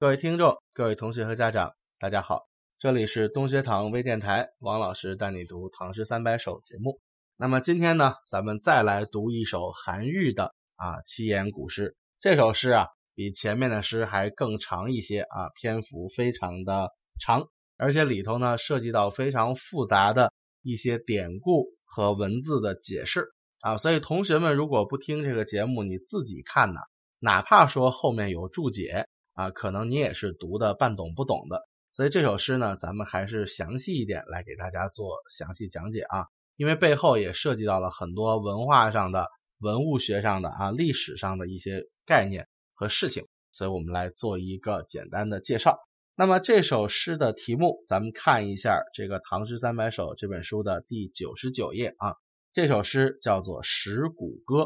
各位听众、各位同学和家长，大家好，这里是东学堂微电台，王老师带你读《唐诗三百首》节目。那么今天呢，咱们再来读一首韩愈的啊七言古诗。这首诗啊，比前面的诗还更长一些啊，篇幅非常的长，而且里头呢涉及到非常复杂的一些典故和文字的解释啊，所以同学们如果不听这个节目，你自己看呢，哪怕说后面有注解。啊，可能你也是读的半懂不懂的，所以这首诗呢，咱们还是详细一点来给大家做详细讲解啊，因为背后也涉及到了很多文化上的、文物学上的啊、历史上的一些概念和事情，所以我们来做一个简单的介绍。那么这首诗的题目，咱们看一下这个《唐诗三百首》这本书的第九十九页啊，这首诗叫做《石鼓歌》。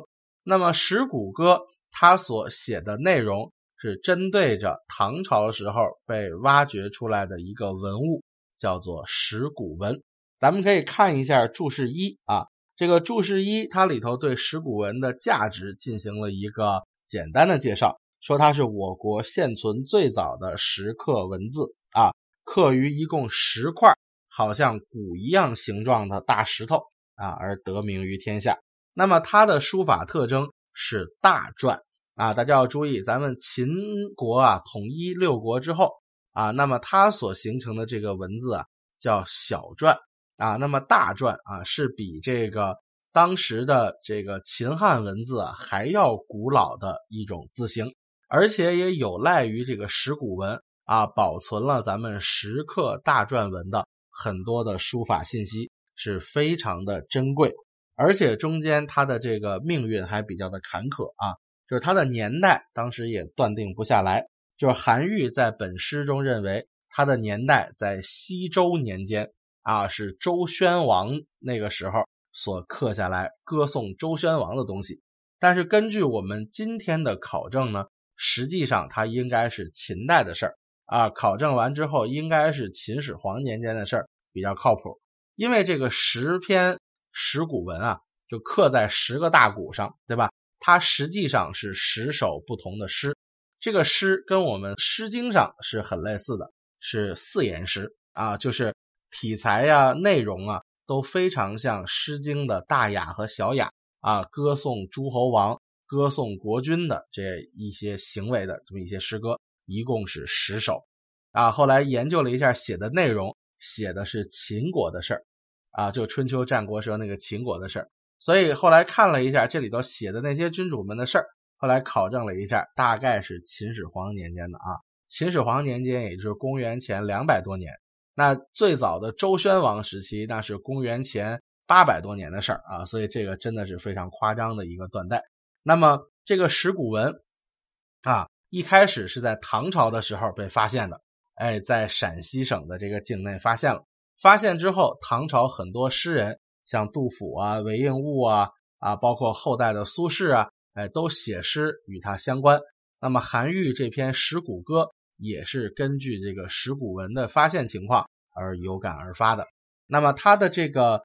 那么《石鼓歌》它所写的内容。是针对着唐朝时候被挖掘出来的一个文物，叫做石鼓文。咱们可以看一下注释一啊，这个注释一它里头对石鼓文的价值进行了一个简单的介绍，说它是我国现存最早的石刻文字啊，刻于一共十块，好像鼓一样形状的大石头啊，而得名于天下。那么它的书法特征是大篆。啊，大家要注意，咱们秦国啊统一六国之后啊，那么它所形成的这个文字啊叫小篆啊，那么大篆啊是比这个当时的这个秦汉文字啊还要古老的一种字形，而且也有赖于这个石鼓文啊保存了咱们石刻大篆文的很多的书法信息，是非常的珍贵，而且中间它的这个命运还比较的坎坷啊。就是它的年代，当时也断定不下来。就是韩愈在本诗中认为，它的年代在西周年间啊，是周宣王那个时候所刻下来歌颂周宣王的东西。但是根据我们今天的考证呢，实际上它应该是秦代的事儿啊。考证完之后，应该是秦始皇年间的事儿比较靠谱，因为这个十篇石鼓文啊，就刻在十个大鼓上，对吧？它实际上是十首不同的诗，这个诗跟我们《诗经》上是很类似的，是四言诗啊，就是题材呀、内容啊都非常像《诗经》的大雅和小雅啊，歌颂诸侯王、歌颂国君的这一些行为的这么一些诗歌，一共是十首啊。后来研究了一下写的内容，写的是秦国的事儿啊，就春秋战国时候那个秦国的事儿。所以后来看了一下这里头写的那些君主们的事儿，后来考证了一下，大概是秦始皇年间的啊。秦始皇年间也就是公元前两百多年，那最早的周宣王时期那是公元前八百多年的事儿啊。所以这个真的是非常夸张的一个断代。那么这个石鼓文啊，一开始是在唐朝的时候被发现的，哎，在陕西省的这个境内发现了。发现之后，唐朝很多诗人。像杜甫啊、韦应物啊啊，包括后代的苏轼啊，哎，都写诗与他相关。那么韩愈这篇《石鼓歌》也是根据这个石鼓文的发现情况而有感而发的。那么它的这个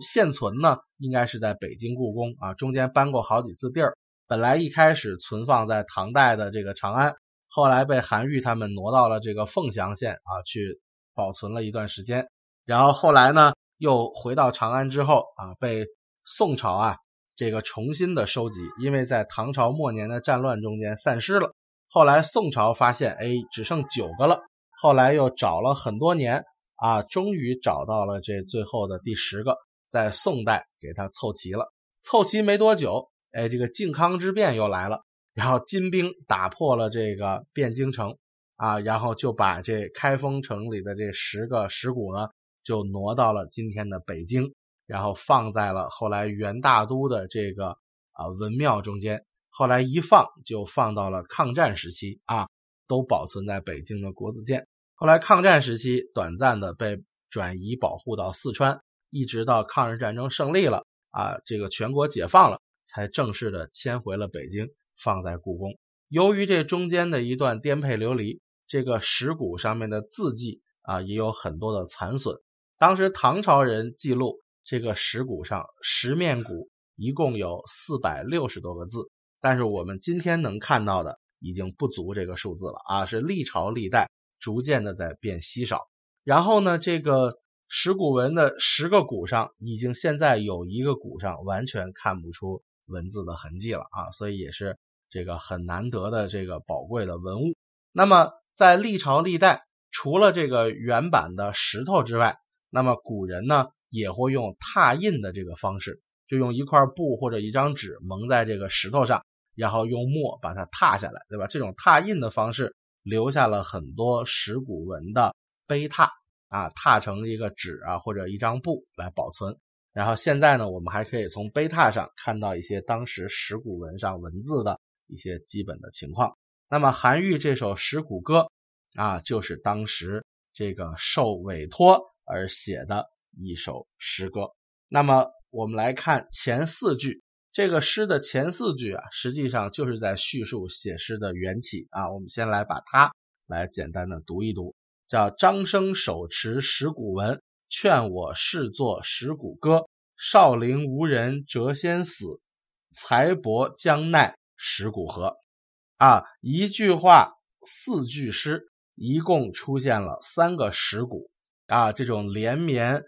现存呢，应该是在北京故宫啊，中间搬过好几次地儿。本来一开始存放在唐代的这个长安，后来被韩愈他们挪到了这个凤翔县啊去保存了一段时间。然后后来呢？又回到长安之后啊，被宋朝啊这个重新的收集，因为在唐朝末年的战乱中间散失了。后来宋朝发现，哎，只剩九个了。后来又找了很多年啊，终于找到了这最后的第十个，在宋代给他凑齐了。凑齐没多久，哎，这个靖康之变又来了，然后金兵打破了这个汴京城啊，然后就把这开封城里的这十个石鼓呢。就挪到了今天的北京，然后放在了后来元大都的这个啊文庙中间。后来一放就放到了抗战时期啊，都保存在北京的国子监。后来抗战时期短暂的被转移保护到四川，一直到抗日战争胜利了啊，这个全国解放了，才正式的迁回了北京，放在故宫。由于这中间的一段颠沛流离，这个石鼓上面的字迹啊也有很多的残损。当时唐朝人记录这个石鼓上十面鼓一共有四百六十多个字，但是我们今天能看到的已经不足这个数字了啊，是历朝历代逐渐的在变稀少。然后呢，这个石鼓文的十个鼓上，已经现在有一个鼓上完全看不出文字的痕迹了啊，所以也是这个很难得的这个宝贵的文物。那么在历朝历代，除了这个原版的石头之外，那么古人呢也会用拓印的这个方式，就用一块布或者一张纸蒙在这个石头上，然后用墨把它拓下来，对吧？这种拓印的方式留下了很多石鼓文的。碑拓啊，拓成一个纸啊或者一张布来保存。然后现在呢，我们还可以从碑拓上看到一些当时石鼓文上文字的一些基本的情况。那么韩愈这首《石鼓歌》啊，就是当时这个受委托而写的一首诗歌。那么我们来看前四句，这个诗的前四句啊，实际上就是在叙述写诗的缘起啊。我们先来把它来简单的读一读。叫张生手持石鼓文，劝我试作石鼓歌。少陵无人谪仙死，才帛将奈石鼓何？啊，一句话四句诗，一共出现了三个石鼓啊，这种连绵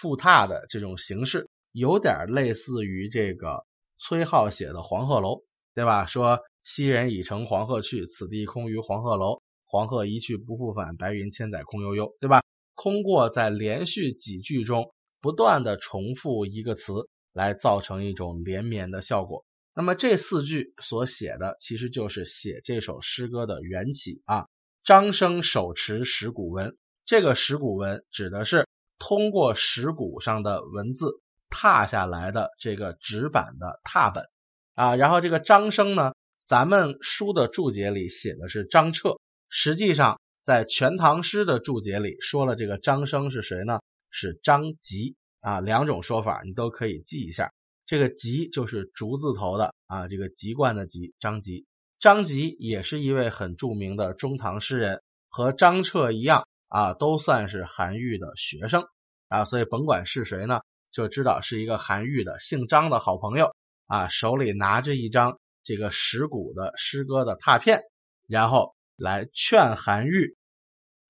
复沓的这种形式，有点类似于这个崔颢写的《黄鹤楼》，对吧？说昔人已乘黄鹤去，此地空余黄鹤楼。黄鹤一去不复返，白云千载空悠悠，对吧？通过在连续几句中不断的重复一个词，来造成一种连绵的效果。那么这四句所写的，其实就是写这首诗歌的缘起啊。张生手持石鼓文，这个石鼓文指的是通过石鼓上的文字拓下来的这个纸板的拓本啊。然后这个张生呢，咱们书的注解里写的是张彻。实际上，在《全唐诗》的注解里说了，这个张生是谁呢？是张籍啊，两种说法你都可以记一下。这个籍就是竹字头的啊，这个籍贯的籍，张籍。张籍也是一位很著名的中唐诗人，和张彻一样啊，都算是韩愈的学生啊，所以甭管是谁呢，就知道是一个韩愈的姓张的好朋友啊，手里拿着一张这个石鼓的诗歌的拓片，然后。来劝韩愈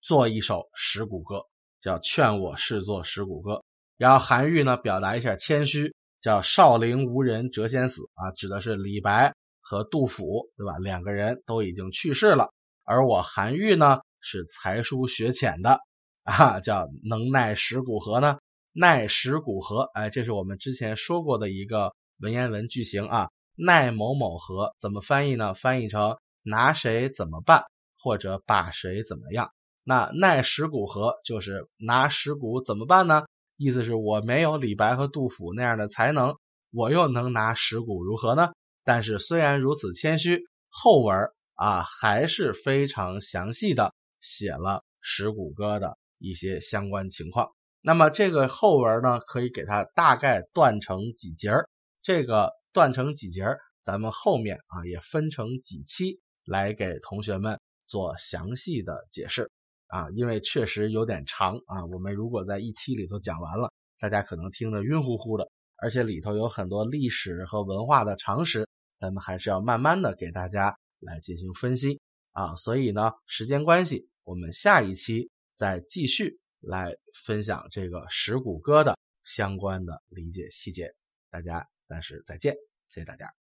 做一首石鼓歌，叫劝我试作石鼓歌。然后韩愈呢，表达一下谦虚，叫少陵无人谪仙死啊，指的是李白和杜甫，对吧？两个人都已经去世了，而我韩愈呢，是才疏学浅的啊，叫能耐石鼓何呢？耐石鼓何？哎，这是我们之前说过的一个文言文句型啊。耐某某何怎么翻译呢？翻译成拿谁怎么办？或者把谁怎么样？那耐石鼓何就是拿石鼓怎么办呢？意思是我没有李白和杜甫那样的才能，我又能拿石鼓如何呢？但是虽然如此谦虚，后文啊还是非常详细的写了石鼓歌的一些相关情况。那么这个后文呢，可以给它大概断成几节儿。这个断成几节儿，咱们后面啊也分成几期来给同学们。做详细的解释啊，因为确实有点长啊。我们如果在一期里头讲完了，大家可能听得晕乎乎的，而且里头有很多历史和文化的常识，咱们还是要慢慢的给大家来进行分析啊。所以呢，时间关系，我们下一期再继续来分享这个石鼓歌的相关的理解细节。大家暂时再见，谢谢大家。